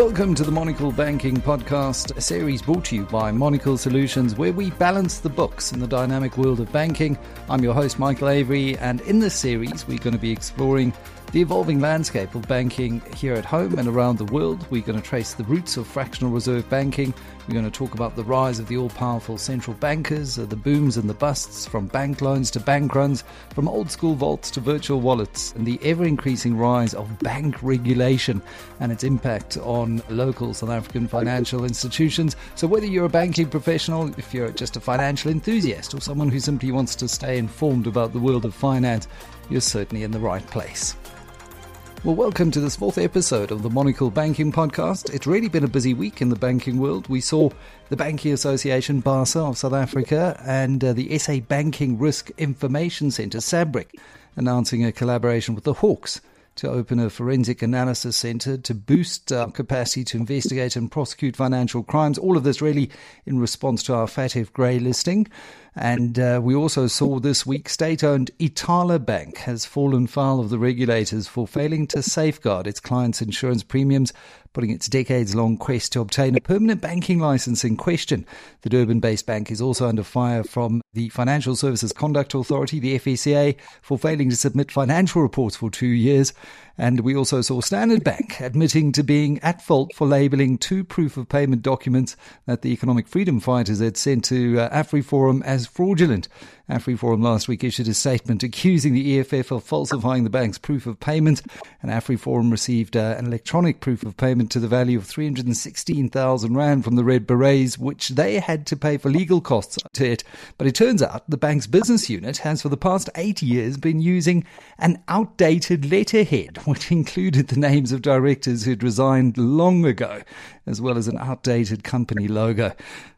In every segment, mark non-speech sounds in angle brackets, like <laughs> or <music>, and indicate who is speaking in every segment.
Speaker 1: Welcome to the Monocle Banking Podcast, a series brought to you by Monocle Solutions, where we balance the books in the dynamic world of banking. I'm your host, Michael Avery, and in this series, we're going to be exploring the evolving landscape of banking here at home and around the world. We're going to trace the roots of fractional reserve banking. We're going to talk about the rise of the all powerful central bankers, the booms and the busts, from bank loans to bank runs, from old school vaults to virtual wallets, and the ever increasing rise of bank regulation and its impact on local South African financial institutions. So, whether you're a banking professional, if you're just a financial enthusiast, or someone who simply wants to stay informed about the world of finance, you're certainly in the right place. Well, welcome to this fourth episode of the Monocle Banking Podcast. It's really been a busy week in the banking world. We saw the Banking Association, BASA of South Africa, and uh, the SA Banking Risk Information Centre, SABRIC, announcing a collaboration with the Hawks to open a forensic analysis centre to boost our capacity to investigate and prosecute financial crimes. All of this really in response to our FATF grey listing. And uh, we also saw this week state owned Ithala Bank has fallen foul of the regulators for failing to safeguard its clients' insurance premiums, putting its decades long quest to obtain a permanent banking license in question. The Durban based bank is also under fire from the Financial Services Conduct Authority, the FSCA, for failing to submit financial reports for two years. And we also saw Standard Bank admitting to being at fault for labeling two proof of payment documents that the economic freedom fighters had sent to uh, AfriForum as fraudulent. AfriForum last week issued a statement accusing the EFF of falsifying the bank's proof of payment, and AfriForum received uh, an electronic proof of payment to the value of 316,000 Rand from the Red Berets, which they had to pay for legal costs to it. But it turns out the bank's business unit has for the past eight years been using an outdated letterhead, <laughs> which included the names of directors who'd resigned long ago, as well as an outdated company logo.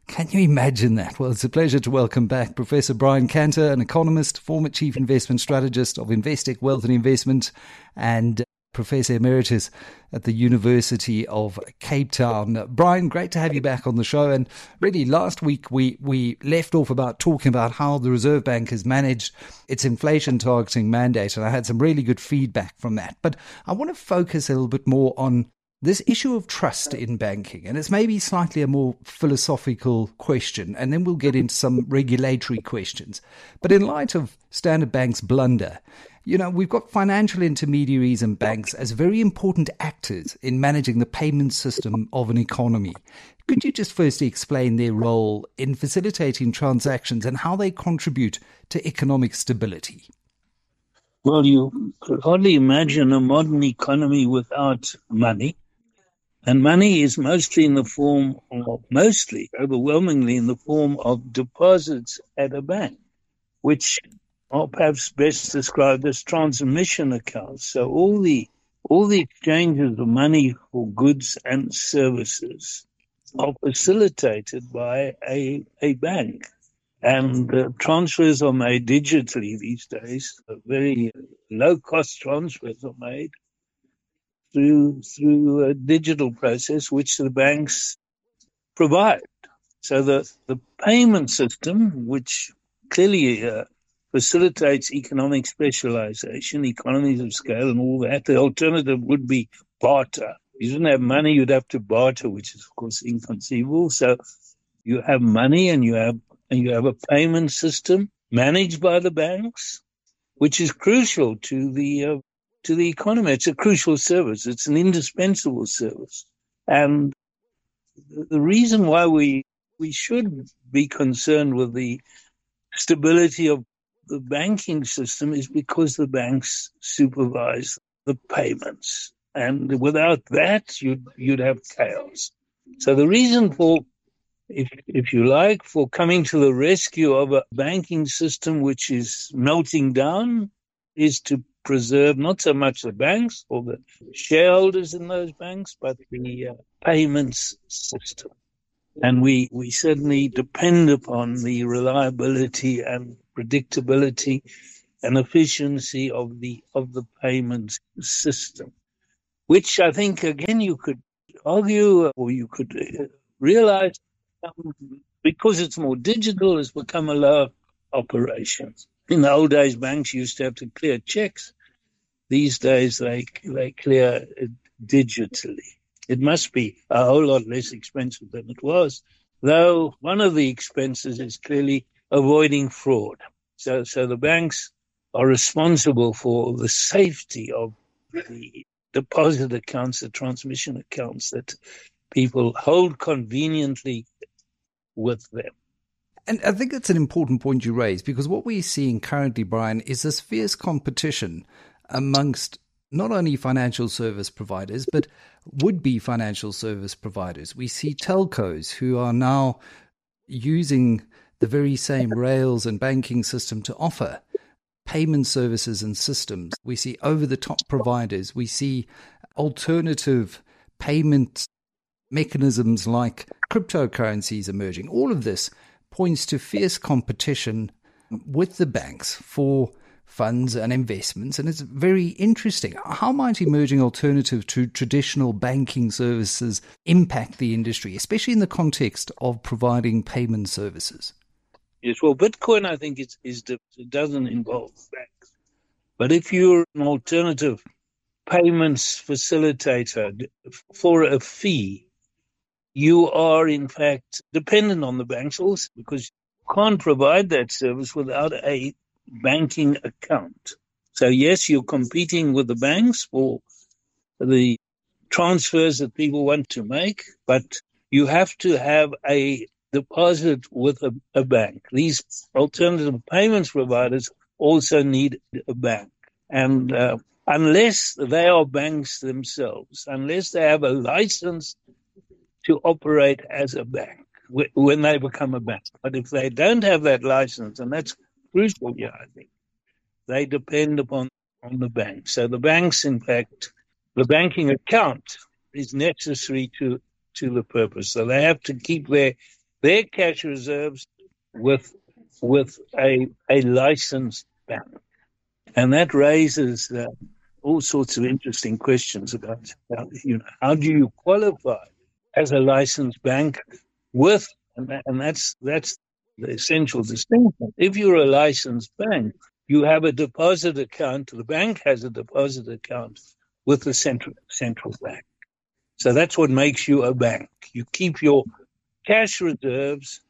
Speaker 1: Can you imagine that? Well, it's a pleasure to welcome back Professor Brian Kantor, an economist, former chief investment strategist of Investec Wealth and Investment, and Professor Emeritus at the University of Cape Town. Brian, great to have you back on the show. And really, last week we, we left off about talking about how the Reserve Bank has managed its inflation targeting mandate. And I had some really good feedback from that. But I want to focus a little bit more on this issue of trust in banking, and it's maybe slightly a more philosophical question, and then we'll get into some regulatory questions. But in light of Standard Bank's blunder, you know, we've got financial intermediaries and banks as very important actors in managing the payment system of an economy. Could you just firstly explain their role in facilitating transactions and how they contribute to economic stability?
Speaker 2: Well, you could hardly imagine a modern economy without money. And money is mostly in the form of, mostly, overwhelmingly in the form of deposits at a bank, which are perhaps best described as transmission accounts. So all the, all the exchanges of money for goods and services are facilitated by a, a bank. And uh, transfers are made digitally these days. Very low cost transfers are made through through a digital process which the banks provide. So the the payment system, which clearly uh, facilitates economic specialization, economies of scale, and all that. The alternative would be barter. You didn't have money, you'd have to barter, which is of course inconceivable. So you have money and you have and you have a payment system managed by the banks, which is crucial to the uh, to the economy. It's a crucial service. It's an indispensable service. And the reason why we, we should be concerned with the stability of the banking system is because the banks supervise the payments. And without that, you'd, you'd have chaos. So the reason for, if, if you like, for coming to the rescue of a banking system which is melting down is to preserve not so much the banks or the shareholders in those banks, but the uh, payments system. And we, we certainly depend upon the reliability and predictability and efficiency of the of the payments system, which I think again you could argue or you could uh, realize um, because it's more digital, has become a lower operation. In the old days, banks used to have to clear checks. These days, they they clear digitally. it must be a whole lot less expensive than it was. Though one of the expenses is clearly avoiding fraud. So, so the banks are responsible for the safety of the deposit accounts, the transmission accounts that people hold conveniently with them.
Speaker 1: And I think that's an important point you raise because what we're seeing currently, Brian, is this fierce competition amongst not only financial service providers, but would be financial service providers. We see telcos who are now using the very same rails and banking system to offer payment services and systems. We see over the top providers. We see alternative payment mechanisms like cryptocurrencies emerging. All of this points to fierce competition with the banks for funds and investments. And it's very interesting. How might emerging alternatives to traditional banking services impact the industry, especially in the context of providing payment services?
Speaker 2: Yes, well, Bitcoin, I think, is, is it doesn't involve banks. But if you're an alternative payments facilitator for a fee, you are in fact dependent on the banks also because you can't provide that service without a banking account. So yes, you're competing with the banks for the transfers that people want to make, but you have to have a deposit with a, a bank. These alternative payments providers also need a bank. And uh, unless they are banks themselves, unless they have a license to operate as a bank when they become a bank. But if they don't have that license, and that's crucial here, I think, they depend upon on the bank. So the banks, in fact, the banking account is necessary to to the purpose. So they have to keep their their cash reserves with with a a licensed bank, and that raises uh, all sorts of interesting questions about you know how do you qualify as a licensed bank with, and, and that's that's the essential distinction. If you're a licensed bank, you have a deposit account. The bank has a deposit account with the central central bank. So that's what makes you a bank. You keep your cash reserves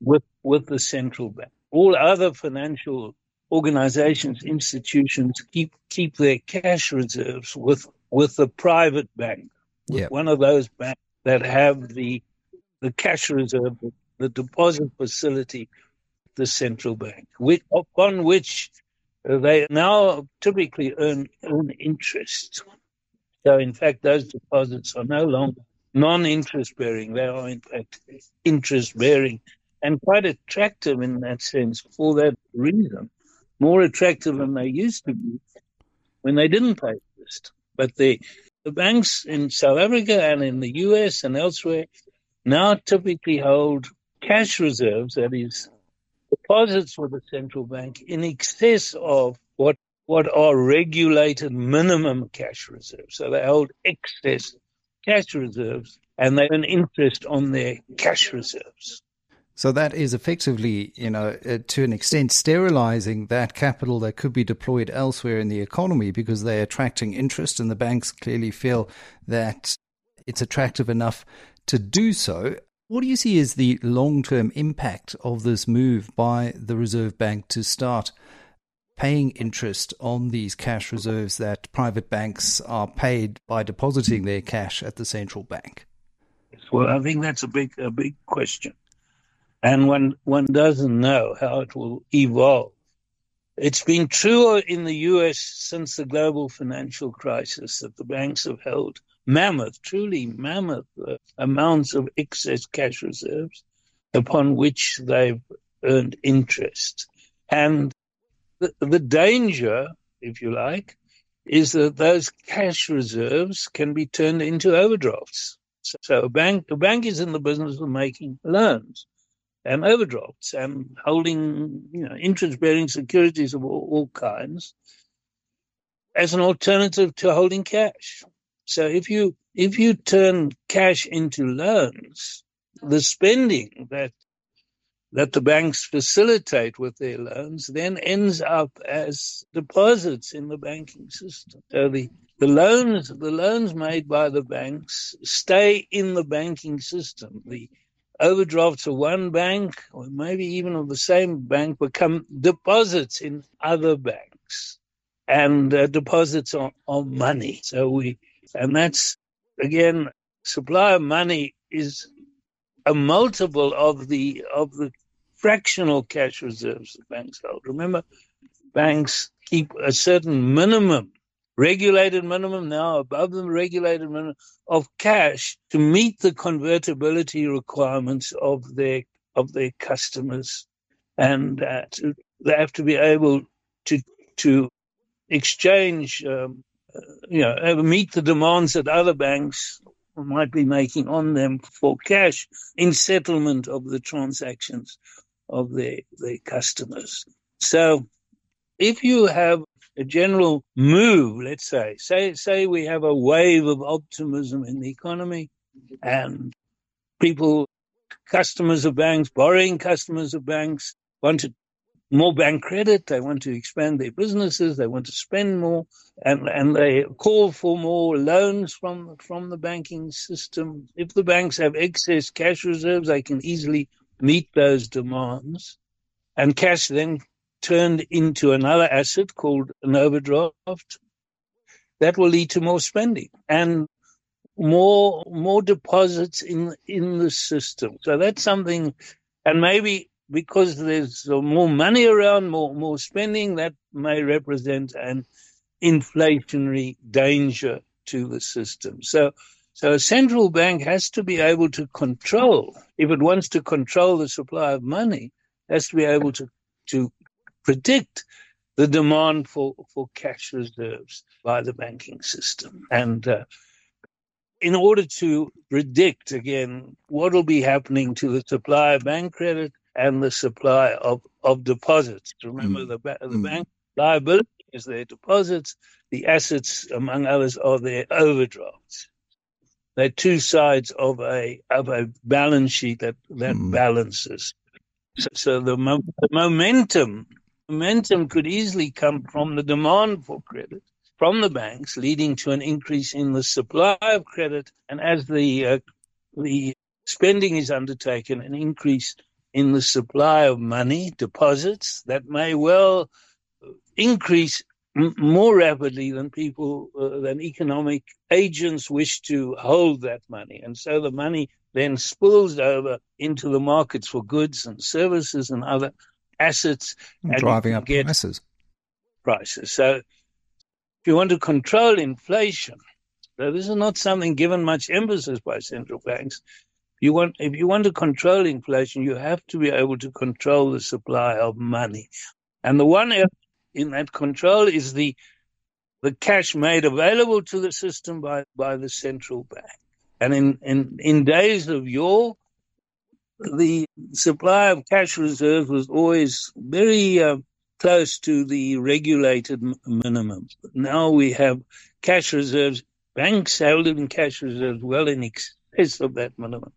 Speaker 2: with with the central bank. All other financial organizations, institutions keep keep their cash reserves with with the private bank, with yep. one of those banks that have the the cash reserve, the deposit facility, the central bank, which, upon which uh, they now typically earn, earn interest. So, in fact, those deposits are no longer non-interest bearing; they are, in fact, interest bearing, and quite attractive in that sense. For that reason, more attractive than they used to be when they didn't pay interest. But the the banks in South Africa and in the US and elsewhere now typically hold cash reserves, that is, deposits with the central bank in excess of what what are regulated minimum cash reserves. So they hold excess cash reserves and they earn interest on their cash reserves.
Speaker 1: So that is effectively, you know, uh, to an extent, sterilizing that capital that could be deployed elsewhere in the economy because they're attracting interest, and the banks clearly feel that it's attractive enough to do so. What do you see as the long term impact of this move by the Reserve Bank to start paying interest on these cash reserves that private banks are paid by depositing their cash at the central bank?
Speaker 2: Well, I think that's a big, a big question and one one doesn't know how it will evolve. It's been true in the US since the global financial crisis that the banks have held mammoth, truly mammoth uh, amounts of excess cash reserves upon which they've earned interest. And the, the danger, if you like, is that those cash reserves can be turned into overdrafts. So, a bank, a bank is in the business of making loans and overdrafts and holding you know, interest bearing securities of all, all kinds as an alternative to holding cash. So if you if you turn cash into loans, the spending that that the banks facilitate with their loans then ends up as deposits in the banking system. So the, the loans the loans made by the banks stay in the banking system. The overdrafts of one bank or maybe even of the same bank become deposits in other banks and uh, deposits of, of money. So we and that's again supply of money is a multiple of the of the fractional cash reserves that banks hold. Remember, banks keep a certain minimum, regulated minimum now above the regulated minimum of cash to meet the convertibility requirements of their of their customers, and uh, to, they have to be able to to exchange, um, uh, you know, meet the demands that other banks might be making on them for cash in settlement of the transactions of their, their customers. So if you have a general move, let's say, say, say we have a wave of optimism in the economy and people, customers of banks, borrowing customers of banks want to more bank credit. They want to expand their businesses. They want to spend more, and and they call for more loans from from the banking system. If the banks have excess cash reserves, they can easily meet those demands, and cash then turned into another asset called an overdraft. That will lead to more spending and more more deposits in in the system. So that's something, and maybe because there's more money around, more more spending, that may represent an inflationary danger to the system. So so a central bank has to be able to control, if it wants to control the supply of money, has to be able to, to predict the demand for, for cash reserves by the banking system. And uh, in order to predict, again, what will be happening to the supply of bank credit and the supply of, of deposits. Remember, mm. the, the mm. bank liability is their deposits, the assets, among others, are their overdrafts. They're two sides of a of a balance sheet that that mm. balances. So, so the, mo- the momentum momentum could easily come from the demand for credit from the banks, leading to an increase in the supply of credit, and as the uh, the spending is undertaken, an increase in the supply of money, deposits that may well increase m- more rapidly than people, uh, than economic agents wish to hold that money. And so the money then spills over into the markets for goods and services and other assets.
Speaker 1: And driving up prices.
Speaker 2: Prices. So if you want to control inflation, so this is not something given much emphasis by central banks. You want, if you want to control inflation, you have to be able to control the supply of money. And the one in that control is the the cash made available to the system by, by the central bank. And in, in, in days of yore, the supply of cash reserves was always very uh, close to the regulated m- minimum. But now we have cash reserves, banks holding cash reserves well in excess of that minimum,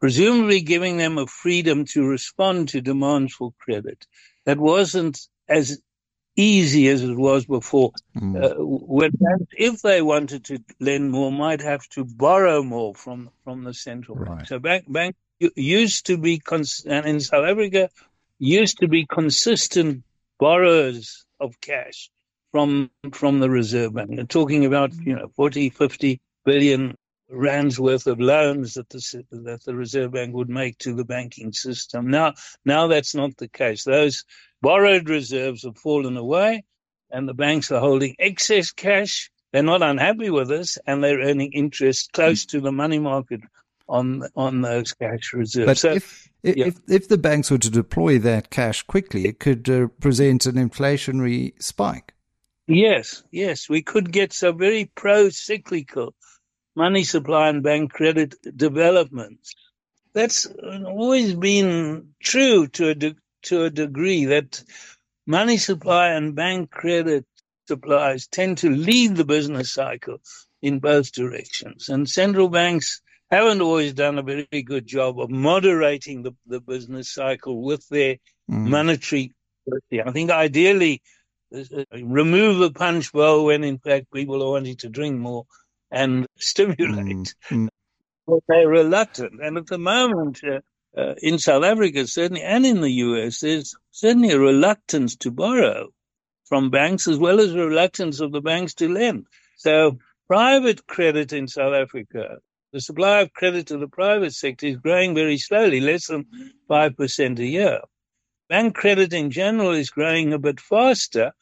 Speaker 2: presumably giving them a freedom to respond to demands for credit that wasn't as easy as it was before. Mm. Uh, when if they wanted to lend more, might have to borrow more from from the central right. bank. So bank bank used to be cons- and in South Africa used to be consistent borrowers of cash from from the Reserve Bank. They're talking about you know 40, 50 billion rands worth of loans that the that the Reserve Bank would make to the banking system. Now now that's not the case. Those borrowed reserves have fallen away and the banks are holding excess cash. They're not unhappy with us and they're earning interest close to the money market on on those cash reserves.
Speaker 1: But so, if, yeah. if, if the banks were to deploy that cash quickly, it could uh, present an inflationary spike.
Speaker 2: Yes, yes, we could get some very pro-cyclical money supply and bank credit developments. That's always been true to a de- to a degree that money supply and bank credit supplies tend to lead the business cycle in both directions. And central banks haven't always done a very good job of moderating the, the business cycle with their mm. monetary policy. I think ideally, uh, remove a punch bowl when in fact people are wanting to drink more and <laughs> stimulate. Mm. But they're reluctant. And at the moment, uh, uh, in South Africa, certainly, and in the US, there's certainly a reluctance to borrow from banks as well as a reluctance of the banks to lend. So private credit in South Africa, the supply of credit to the private sector is growing very slowly, less than 5% a year. Bank credit in general is growing a bit faster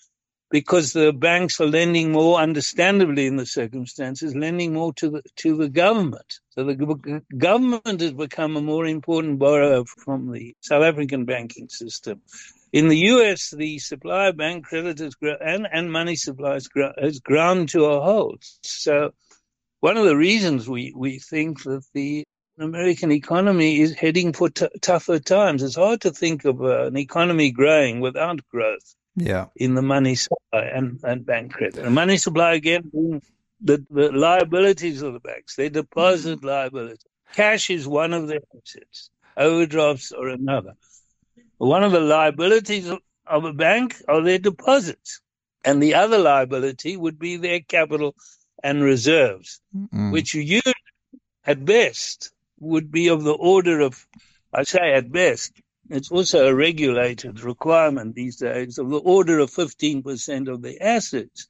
Speaker 2: because the banks are lending more, understandably in the circumstances, lending more to the to the government. So the government has become a more important borrower from the South African banking system. In the US, the supply of bank credit has grown, and, and money supply has, grown, to a halt. So one of the reasons we, we think that the American economy is heading for t- tougher times. It's hard to think of uh, an economy growing without growth
Speaker 1: yeah.
Speaker 2: in the money supply and, and bank credit. The money supply, again, the, the liabilities of the banks, their deposit liability. Cash is one of their assets, overdrafts are another. One of the liabilities of a bank are their deposits, and the other liability would be their capital and reserves, mm. which you at best would be of the order of, I say at best, it's also a regulated requirement these days of the order of 15% of the assets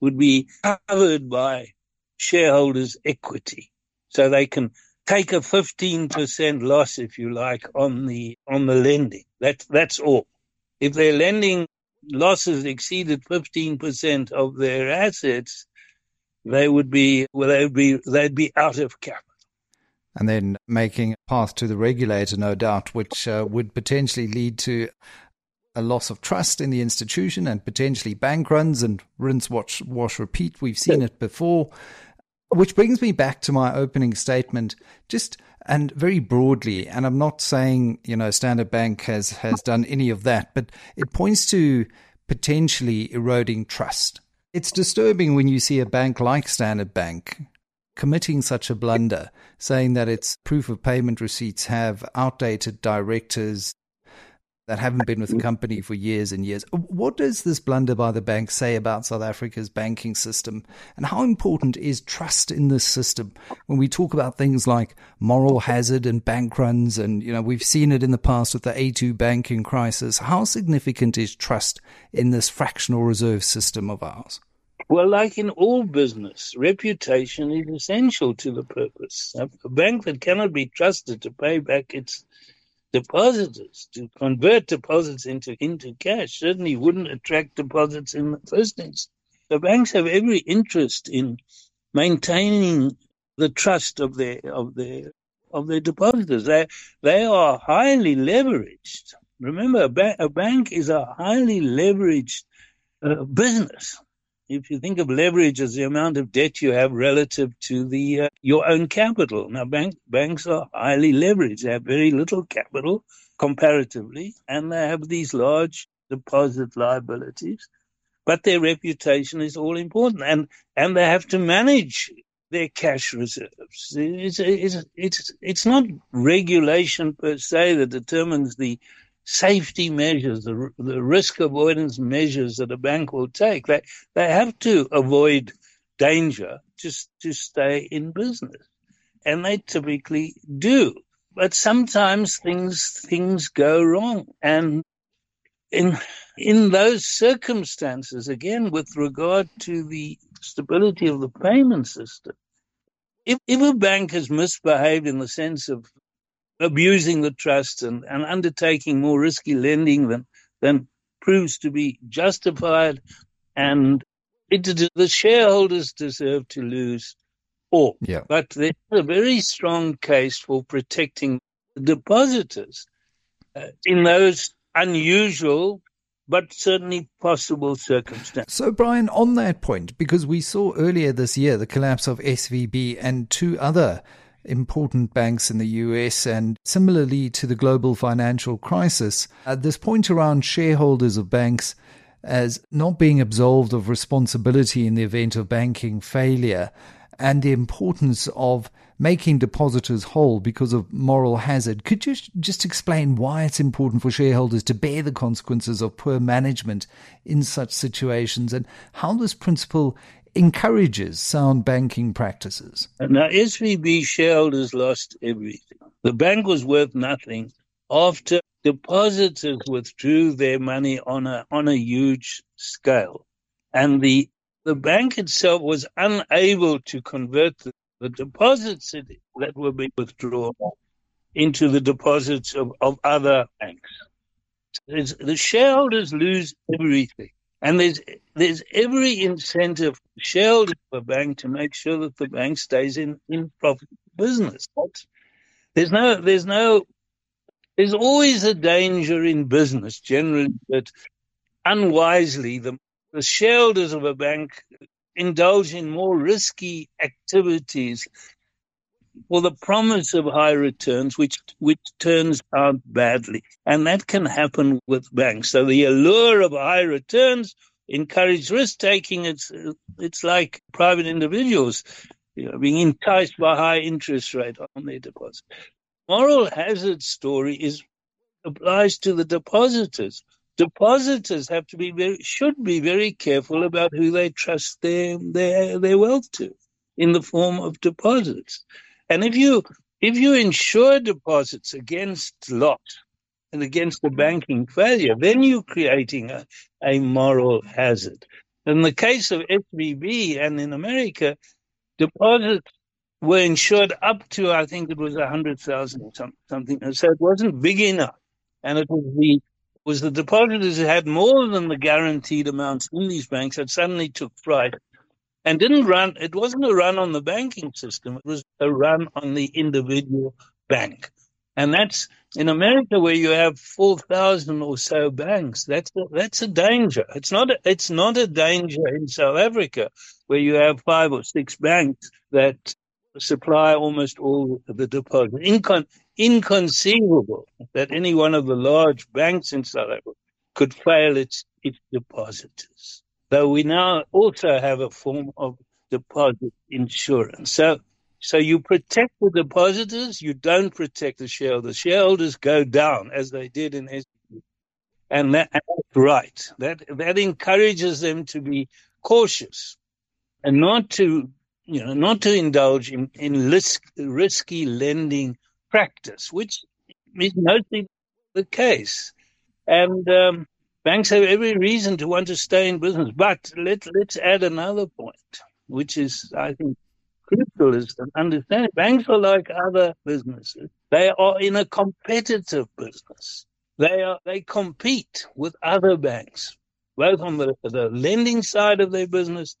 Speaker 2: would be covered by shareholders' equity. So they can take a 15% loss, if you like, on the, on the lending. That's, that's all. If their lending losses exceeded 15% of their assets, they would be, well, they'd be, they'd be out of capital
Speaker 1: and then making a path to the regulator, no doubt, which uh, would potentially lead to a loss of trust in the institution and potentially bank runs and rinse, wash, wash, repeat. We've seen it before. Which brings me back to my opening statement, just and very broadly. And I'm not saying you know Standard Bank has has done any of that, but it points to potentially eroding trust. It's disturbing when you see a bank like Standard Bank committing such a blunder, saying that its proof of payment receipts have outdated directors that haven't been with the company for years and years. What does this blunder by the bank say about South Africa's banking system? And how important is trust in this system when we talk about things like moral hazard and bank runs? And, you know, we've seen it in the past with the A2 banking crisis. How significant is trust in this fractional reserve system of ours?
Speaker 2: Well, like in all business, reputation is essential to the purpose. A bank that cannot be trusted to pay back its depositors, to convert deposits into, into cash, certainly wouldn't attract deposits in the first instance. The banks have every interest in maintaining the trust of their of their of their depositors. They they are highly leveraged. Remember, a, ba- a bank is a highly leveraged uh, business if you think of leverage as the amount of debt you have relative to the uh, your own capital. Now, bank, banks are highly leveraged; they have very little capital comparatively, and they have these large deposit liabilities. But their reputation is all important, and and they have to manage their cash reserves. It's it's it's it's not regulation per se that determines the safety measures, the, the risk avoidance measures that a bank will take. They, they have to avoid danger just to stay in business. And they typically do. But sometimes things, things go wrong. And in, in those circumstances, again, with regard to the stability of the payment system, if, if a bank has misbehaved in the sense of abusing the trust and, and undertaking more risky lending than, than proves to be justified. And it, the shareholders deserve to lose all.
Speaker 1: Yeah.
Speaker 2: But there's a very strong case for protecting the depositors uh, in those unusual but certainly possible circumstances.
Speaker 1: So, Brian, on that point, because we saw earlier this year the collapse of SVB and two other important banks in the US and similarly to the global financial crisis, at this point around shareholders of banks as not being absolved of responsibility in the event of banking failure. and the importance of making depositors whole because of moral hazard. Could you just explain why it's important for shareholders to bear the consequences of poor management in such situations and how this principle encourages sound banking practices?
Speaker 2: Now, SVB shareholders lost everything. The bank was worth nothing after depositors withdrew their money on a on a huge scale, and the the bank itself was unable to convert the, the deposits that were being withdrawn into the deposits of, of other banks. It's, the shareholders lose everything. And there's there's every incentive for shareholders of a bank to make sure that the bank stays in, in profit business. There's no there's no there's always a danger in business generally that unwisely the, the shareholders of a bank indulge in more risky activities for the promise of high returns, which which turns out badly, and that can happen with banks. So the allure of high returns encourage risk taking. It's it's like private individuals you know, being enticed by high interest rate on their deposits. Moral hazard story is applies to the depositors. Depositors have to be very should be very careful about who they trust their their their wealth to in the form of deposits. And if you if you insure deposits against loss and against the banking failure, then you're creating a, a moral hazard. In the case of SVB and in America, deposits were insured up to I think it was a hundred thousand or something, and so it wasn't big enough, and it was the was the depositors who had more than the guaranteed amounts in these banks that suddenly took fright and didn't run. It wasn't a run on the banking system. It was a run on the individual bank. And that's in America where you have 4,000 or so banks. That's a, that's a danger. It's not, a, it's not a danger in South Africa where you have five or six banks that supply almost all the deposits. Incon- inconceivable that any one of the large banks in South Africa could fail its, its depositors though we now also have a form of deposit insurance. So, so you protect the depositors, you don't protect the shareholders. Shareholders go down as they did in SVB. And, that, and that's right. That, that encourages them to be cautious and not to, you know, not to indulge in, in risk, risky lending practice, which is mostly the case. And, um, banks have every reason to want to stay in business. But let, let's add another point, which is, I think, crucial is to understand banks are like other businesses. They are in a competitive business. They are, they compete with other banks, both on the, the lending side of their business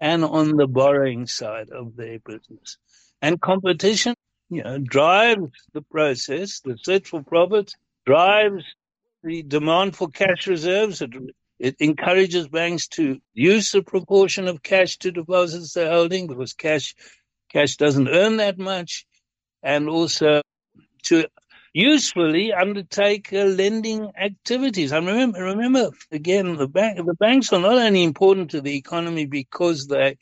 Speaker 2: and on the borrowing side of their business. And competition, you know, drives the process, the search for profits, drives the demand for cash reserves. It, it encourages banks to use a proportion of cash to deposits they're holding because cash cash doesn't earn that much, and also to usefully undertake uh, lending activities. I remember, remember again, the bank, the banks are not only important to the economy because they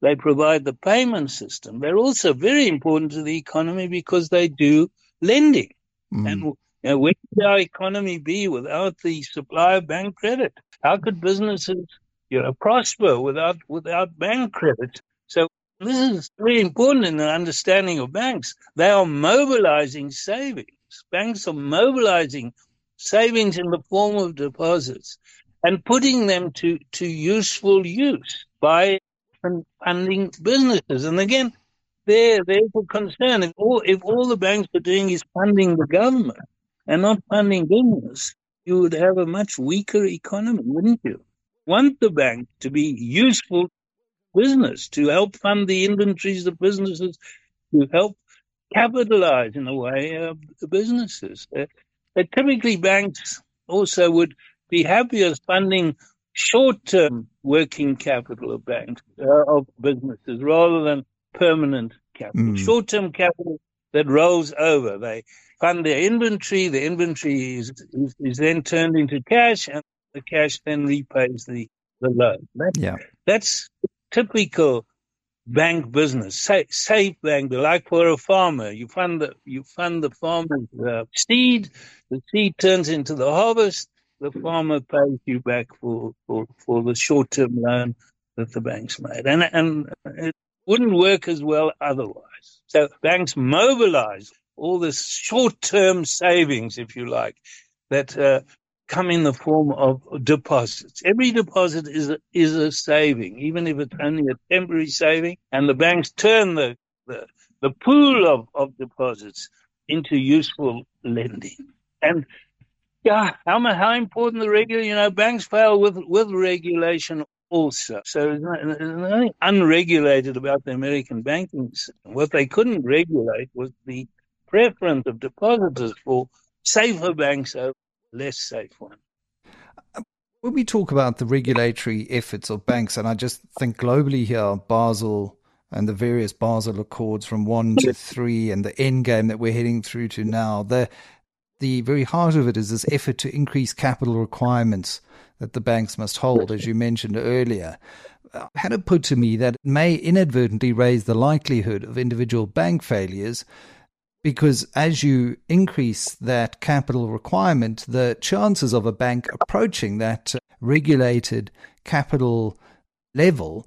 Speaker 2: they provide the payment system. They're also very important to the economy because they do lending. Mm. And you where would our economy be without the supply of bank credit? How could businesses, you know, prosper without without bank credit? So this is very important in the understanding of banks. They are mobilizing savings. Banks are mobilizing savings in the form of deposits and putting them to, to useful use by funding businesses. And again, there, there's a concern. If all, if all the banks are doing is funding the government, and not funding business, you would have a much weaker economy, wouldn't you? Want the bank to be useful business, to help fund the inventories of businesses, to help capitalize in a way of businesses. Uh, typically, banks also would be happier funding short-term working capital of banks uh, of businesses rather than permanent capital. Mm. Short-term capital that rolls over. They fund their inventory. The inventory is, is, is, then turned into cash, and the cash then repays the, the loan. That,
Speaker 1: yeah.
Speaker 2: That's typical bank business, safe, safe bank, like for a farmer. You fund the you fund the farmer's uh, seed. The seed turns into the harvest. The farmer pays you back for for, for the short term loan that the banks made, and and wouldn't work as well otherwise. So banks mobilize all this short term savings, if you like, that uh, come in the form of deposits. Every deposit is a, is a saving, even if it's only a temporary saving. And the banks turn the, the, the pool of, of deposits into useful lending. And yeah, how, how important the regular, you know, banks fail with, with regulation also. So there's nothing unregulated about the American banking system. What they couldn't regulate was the preference of depositors for safer banks over less safe ones.
Speaker 1: When we talk about the regulatory efforts of banks, and I just think globally here, Basel and the various Basel Accords from one to three, and the end game that we're heading through to now, the the very heart of it is this effort to increase capital requirements that the banks must hold, as you mentioned earlier. Uh, had it put to me that it may inadvertently raise the likelihood of individual bank failures because as you increase that capital requirement, the chances of a bank approaching that regulated capital level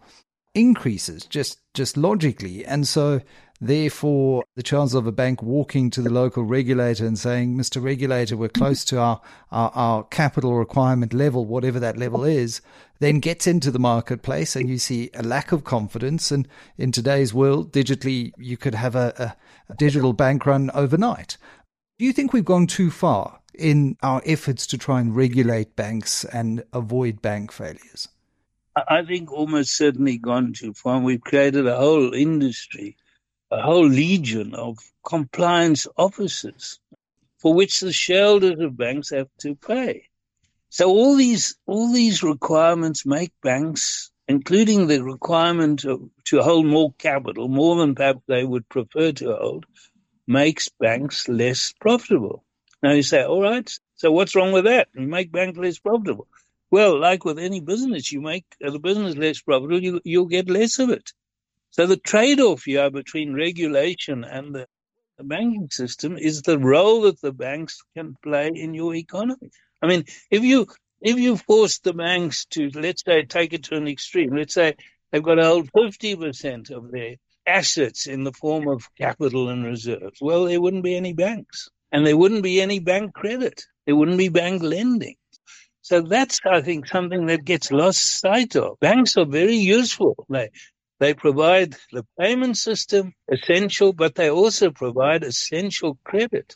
Speaker 1: increases just just logically and so therefore the chance of a bank walking to the local regulator and saying mr regulator we're close to our, our, our capital requirement level whatever that level is then gets into the marketplace and you see a lack of confidence and in today's world digitally you could have a, a digital bank run overnight. Do you think we've gone too far in our efforts to try and regulate banks and avoid bank failures?
Speaker 2: I think almost certainly gone too far. We've created a whole industry, a whole legion of compliance officers for which the shareholders of banks have to pay. So all these all these requirements make banks including the requirement to hold more capital, more than perhaps they would prefer to hold, makes banks less profitable. Now you say, all right, so what's wrong with that? You make banks less profitable. Well, like with any business, you make the business less profitable, you, you'll get less of it. So the trade-off here between regulation and the, the banking system is the role that the banks can play in your economy. I mean, if you if you force the banks to, let's say, take it to an extreme, let's say they've got to hold 50% of their assets in the form of capital and reserves, well, there wouldn't be any banks and there wouldn't be any bank credit. There wouldn't be bank lending. So that's, I think, something that gets lost sight of. Banks are very useful. They, they provide the payment system essential, but they also provide essential credit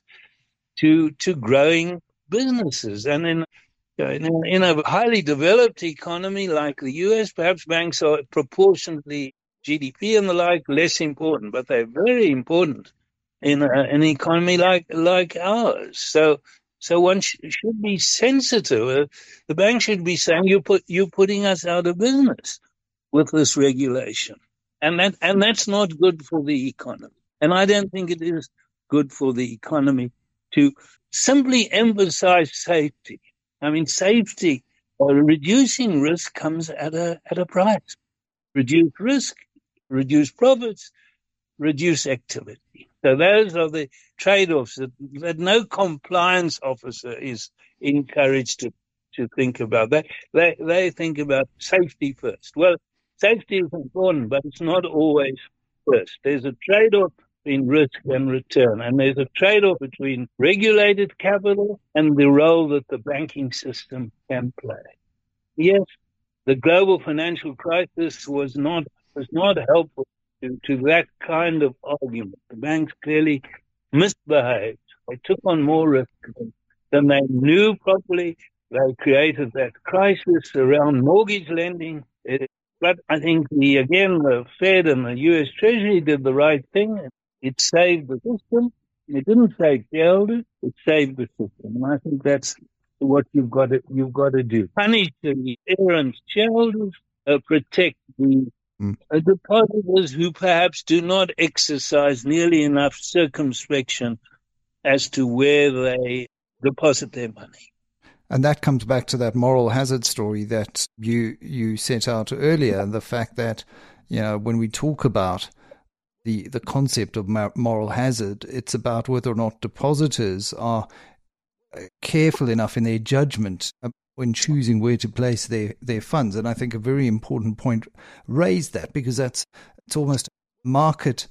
Speaker 2: to, to growing businesses. And in in a, in a highly developed economy like the US, perhaps banks are proportionately GDP and the like less important, but they're very important in a, an economy like like ours. So so one sh- should be sensitive. Uh, the bank should be saying you put you're putting us out of business with this regulation, and that and that's not good for the economy. And I don't think it is good for the economy to simply emphasize safety I mean, safety or reducing risk comes at a at a price. Reduce risk, reduce profits, reduce activity. So those are the trade-offs that, that no compliance officer is encouraged to, to think about. They, they, they think about safety first. Well, safety is important, but it's not always first. There's a trade-off between risk and return. And there's a trade off between regulated capital and the role that the banking system can play. Yes, the global financial crisis was not was not helpful to, to that kind of argument. The banks clearly misbehaved. They took on more risk than they knew properly. They created that crisis around mortgage lending. It, but I think the again the Fed and the U.S. Treasury did the right thing. It saved the system. It didn't save shareholders. It saved the system, and I think that's what you've got to you've got to do. Punish the errant shareholders, uh, protect the mm. uh, depositors who perhaps do not exercise nearly enough circumspection as to where they deposit their money.
Speaker 1: And that comes back to that moral hazard story that you you set out earlier, the fact that you know, when we talk about the the concept of moral hazard, it's about whether or not depositors are uh, careful enough in their judgment when choosing where to place their, their funds. And I think a very important point raised that because that's it's almost market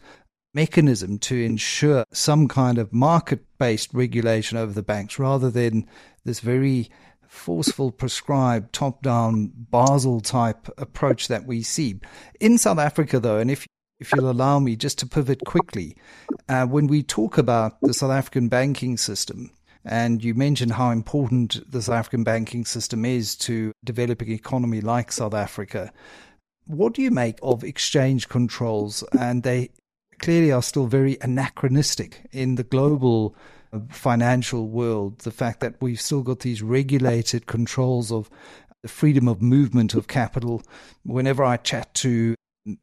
Speaker 1: mechanism to ensure some kind of market based regulation over the banks rather than this very forceful, prescribed, top down Basel type approach that we see. In South Africa, though, and if if you'll allow me just to pivot quickly, uh, when we talk about the South African banking system, and you mentioned how important the South African banking system is to developing economy like South Africa. What do you make of exchange controls? And they clearly are still very anachronistic in the global financial world. The fact that we've still got these regulated controls of the freedom of movement of capital. Whenever I chat to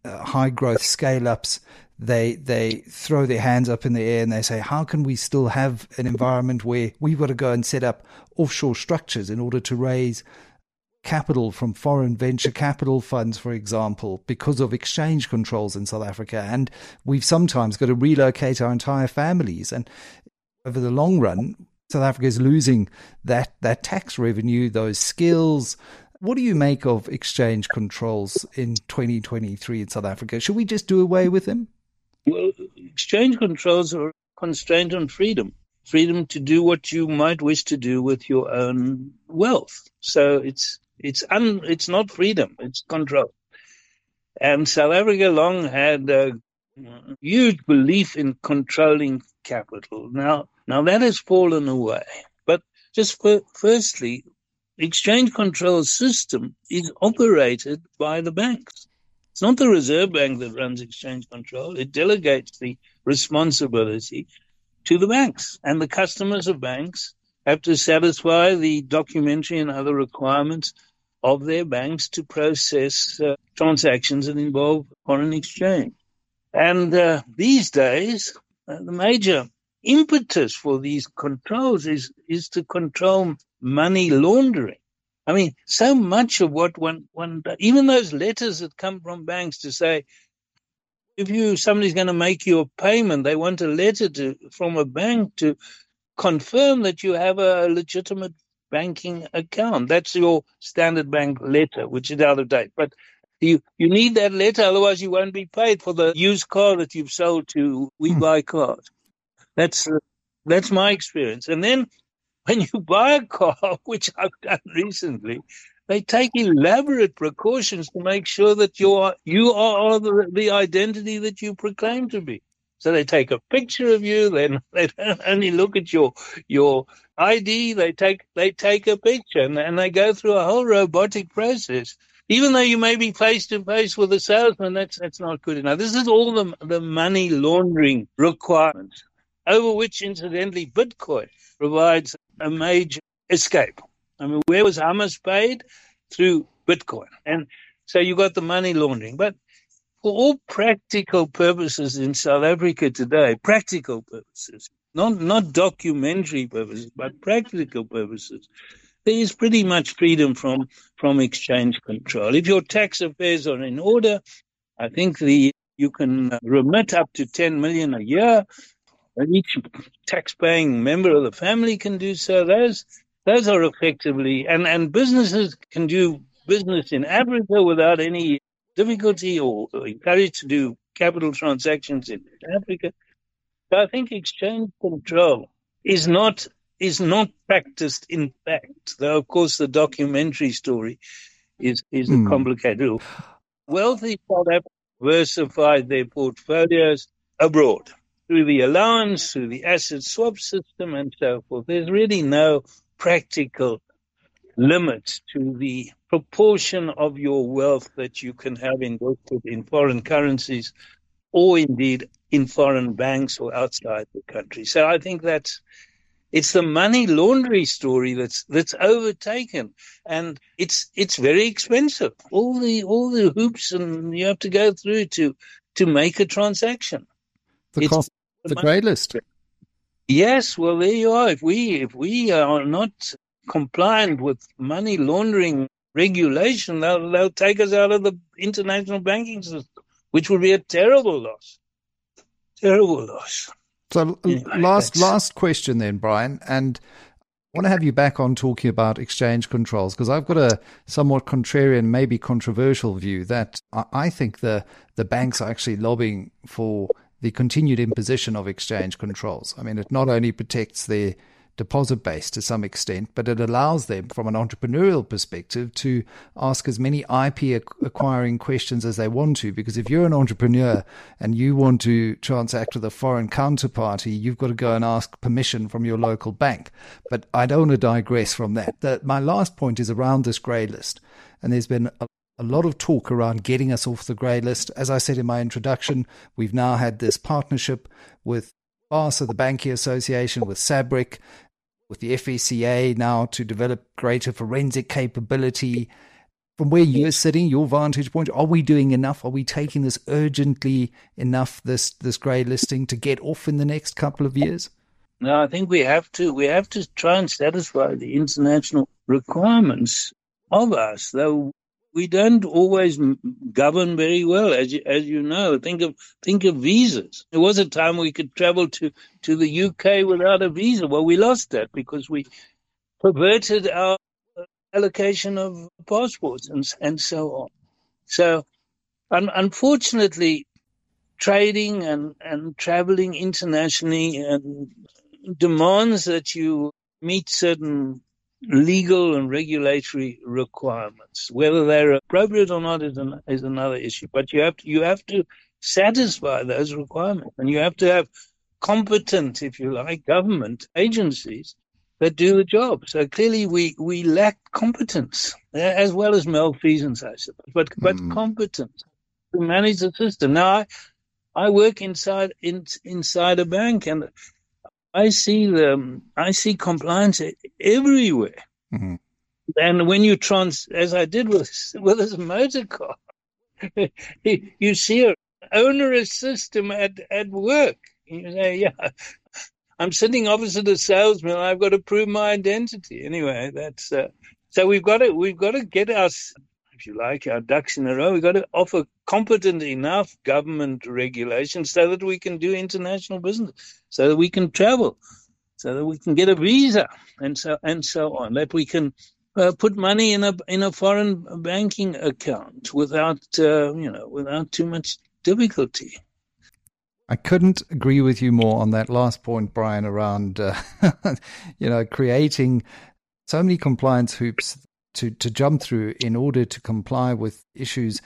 Speaker 1: uh, high growth scale ups, they they throw their hands up in the air and they say, "How can we still have an environment where we've got to go and set up offshore structures in order to raise capital from foreign venture capital funds, for example, because of exchange controls in South Africa. And we've sometimes got to relocate our entire families. And over the long run, South Africa is losing that, that tax revenue, those skills. What do you make of exchange controls in 2023 in South Africa? Should we just do away with them?
Speaker 2: Well, exchange controls are constrained on freedom freedom to do what you might wish to do with your own wealth. So it's it's un, it's not freedom; it's control. And South Africa long had a huge belief in controlling capital. Now, now that has fallen away. But just for, firstly, exchange control system is operated by the banks. It's not the Reserve Bank that runs exchange control. It delegates the responsibility to the banks and the customers of banks have to satisfy the documentary and other requirements of their banks to process uh, transactions that involve foreign exchange. And uh, these days, uh, the major impetus for these controls is, is to control money laundering. I mean, so much of what one, one, even those letters that come from banks to say, if you somebody's going to make you a payment, they want a letter to from a bank to confirm that you have a legitimate banking account. That's your standard bank letter, which is out of date. But you you need that letter, otherwise you won't be paid for the used car that you've sold to We hmm. Buy Cars. That's that's my experience. And then when you <laughs> buy a car, which I've done recently, they take elaborate precautions to make sure that you are you are the, the identity that you proclaim to be. So they take a picture of you. Then <laughs> they don't only look at your your ID. They take they take a picture and, and they go through a whole robotic process. Even though you may be face to face with a salesman, that's that's not good enough. This is all the the money laundering requirements, over which incidentally Bitcoin provides a major escape. I mean, where was Hamas paid? Through Bitcoin. And so you got the money laundering. But for all practical purposes in South Africa today, practical purposes, not, not documentary purposes, but practical purposes, there is pretty much freedom from, from exchange control. If your tax affairs are in order, I think the you can remit up to 10 million a year. And each tax-paying member of the family can do so. Those those are effectively, and, and businesses can do business in Africa without any difficulty or, or encouraged to do capital transactions in Africa. So I think exchange control is not is not practiced in fact, though of course the documentary story is is mm. complicated. Wealthy South Africa diversified their portfolios abroad through the allowance, through the asset swap system, and so forth. There's really no practical limit to the proportion of your wealth that you can have invested in foreign currencies or indeed in foreign banks or outside the country. So I think that's it's the money laundering story that's that's overtaken, and it's it's very expensive. All the all the hoops and you have to go through to to make a transaction.
Speaker 1: The it's cost, the grey list.
Speaker 2: Yes, well, there you are. If we if we are not compliant with money laundering regulation, they'll, they'll take us out of the international banking system. which would be a terrible loss. Terrible loss.
Speaker 1: So, anyway, last last question then, Brian, and I want to have you back on talking about exchange controls because I've got a somewhat contrarian, maybe controversial view that I think the the banks are actually lobbying for the continued imposition of exchange controls. I mean, it not only protects their deposit base to some extent, but it allows them, from an entrepreneurial perspective, to ask as many IP acquiring questions as they want to. Because if you're an entrepreneur and you want to transact with a foreign counterparty, you've got to go and ask permission from your local bank. But I don't want to digress from that. The, my last point is around this grey list. And there's been a, a lot of talk around getting us off the grey list. As I said in my introduction, we've now had this partnership with BASA, the Banking Association, with SABRIC, with the FSCA now to develop greater forensic capability. From where you're sitting, your vantage point, are we doing enough? Are we taking this urgently enough, this this grey listing, to get off in the next couple of years?
Speaker 2: No, I think we have to we have to try and satisfy the international requirements of us, though we don't always govern very well, as you, as you know. Think of think of visas. There was a time we could travel to, to the UK without a visa. Well, we lost that because we perverted our allocation of passports and and so on. So, un- unfortunately, trading and and traveling internationally and demands that you meet certain legal and regulatory requirements. Whether they're appropriate or not is, an, is another issue. But you have to, you have to satisfy those requirements, and you have to have competent, if you like, government agencies that do the job. So clearly, we we lack competence as well as malfeasance, I suppose, but but mm. competence to manage the system. Now, I I work inside in, inside a bank, and I see the I see compliance everywhere. Mm-hmm. And when you trans, as I did with <laughs> with this motor car, <laughs> you see an onerous system at at work. You say, <laughs> "Yeah, I'm sitting opposite a salesman. I've got to prove my identity." Anyway, that's uh, so we've got to we've got to get us if you like, our ducks in a row. We've got to offer competent enough government regulation so that we can do international business, so that we can travel, so that we can get a visa, and so and so on. That we can uh, put money in a in a foreign banking account without uh, you know without too much difficulty.
Speaker 1: I couldn't agree with you more on that last point, Brian, around uh, <laughs> you know creating so many compliance hoops to, to jump through in order to comply with issues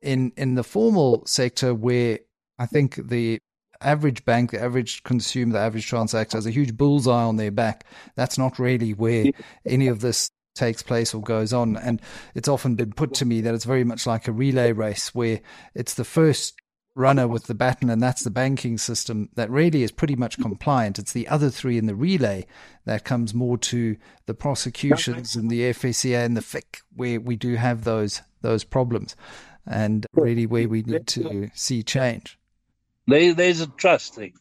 Speaker 1: in in the formal sector where I think the average bank, the average consumer, the average transactor has a huge bullseye on their back. That's not really where any of this takes place or goes on. And it's often been put to me that it's very much like a relay race where it's the first runner with the baton, and that's the banking system that really is pretty much compliant. It's the other three in the relay that comes more to the prosecutions and the FSCA and the FIC, where we do have those those problems, and really where we need to see change.
Speaker 2: there's a trust thing.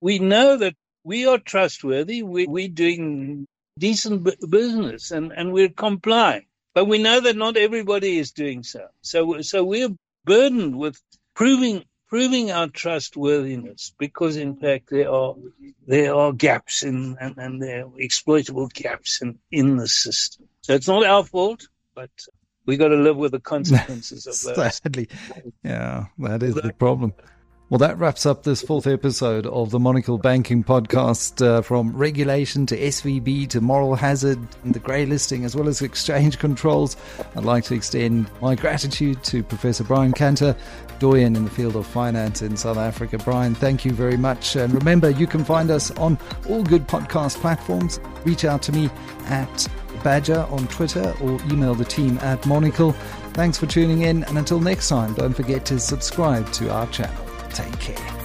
Speaker 2: We know that we are trustworthy. We, we're doing decent business, and, and we're complying. But we know that not everybody is doing so. So, so we're burdened with proving proving our trustworthiness because in fact there are there are gaps in and, and there are exploitable gaps in, in the system. So it's not our fault, but we got to live with the consequences of <laughs>
Speaker 1: that. Sadly, yeah, that is the problem. Well, that wraps up this fourth episode of the Monocle Banking Podcast. Uh, from regulation to SVB to moral hazard and the grey listing, as well as exchange controls, I'd like to extend my gratitude to Professor Brian Kantor, doyen in the field of finance in South Africa. Brian, thank you very much. And remember, you can find us on all good podcast platforms. Reach out to me at Badger on Twitter or email the team at Monocle. Thanks for tuning in, and until next time, don't forget to subscribe to our channel. Take care.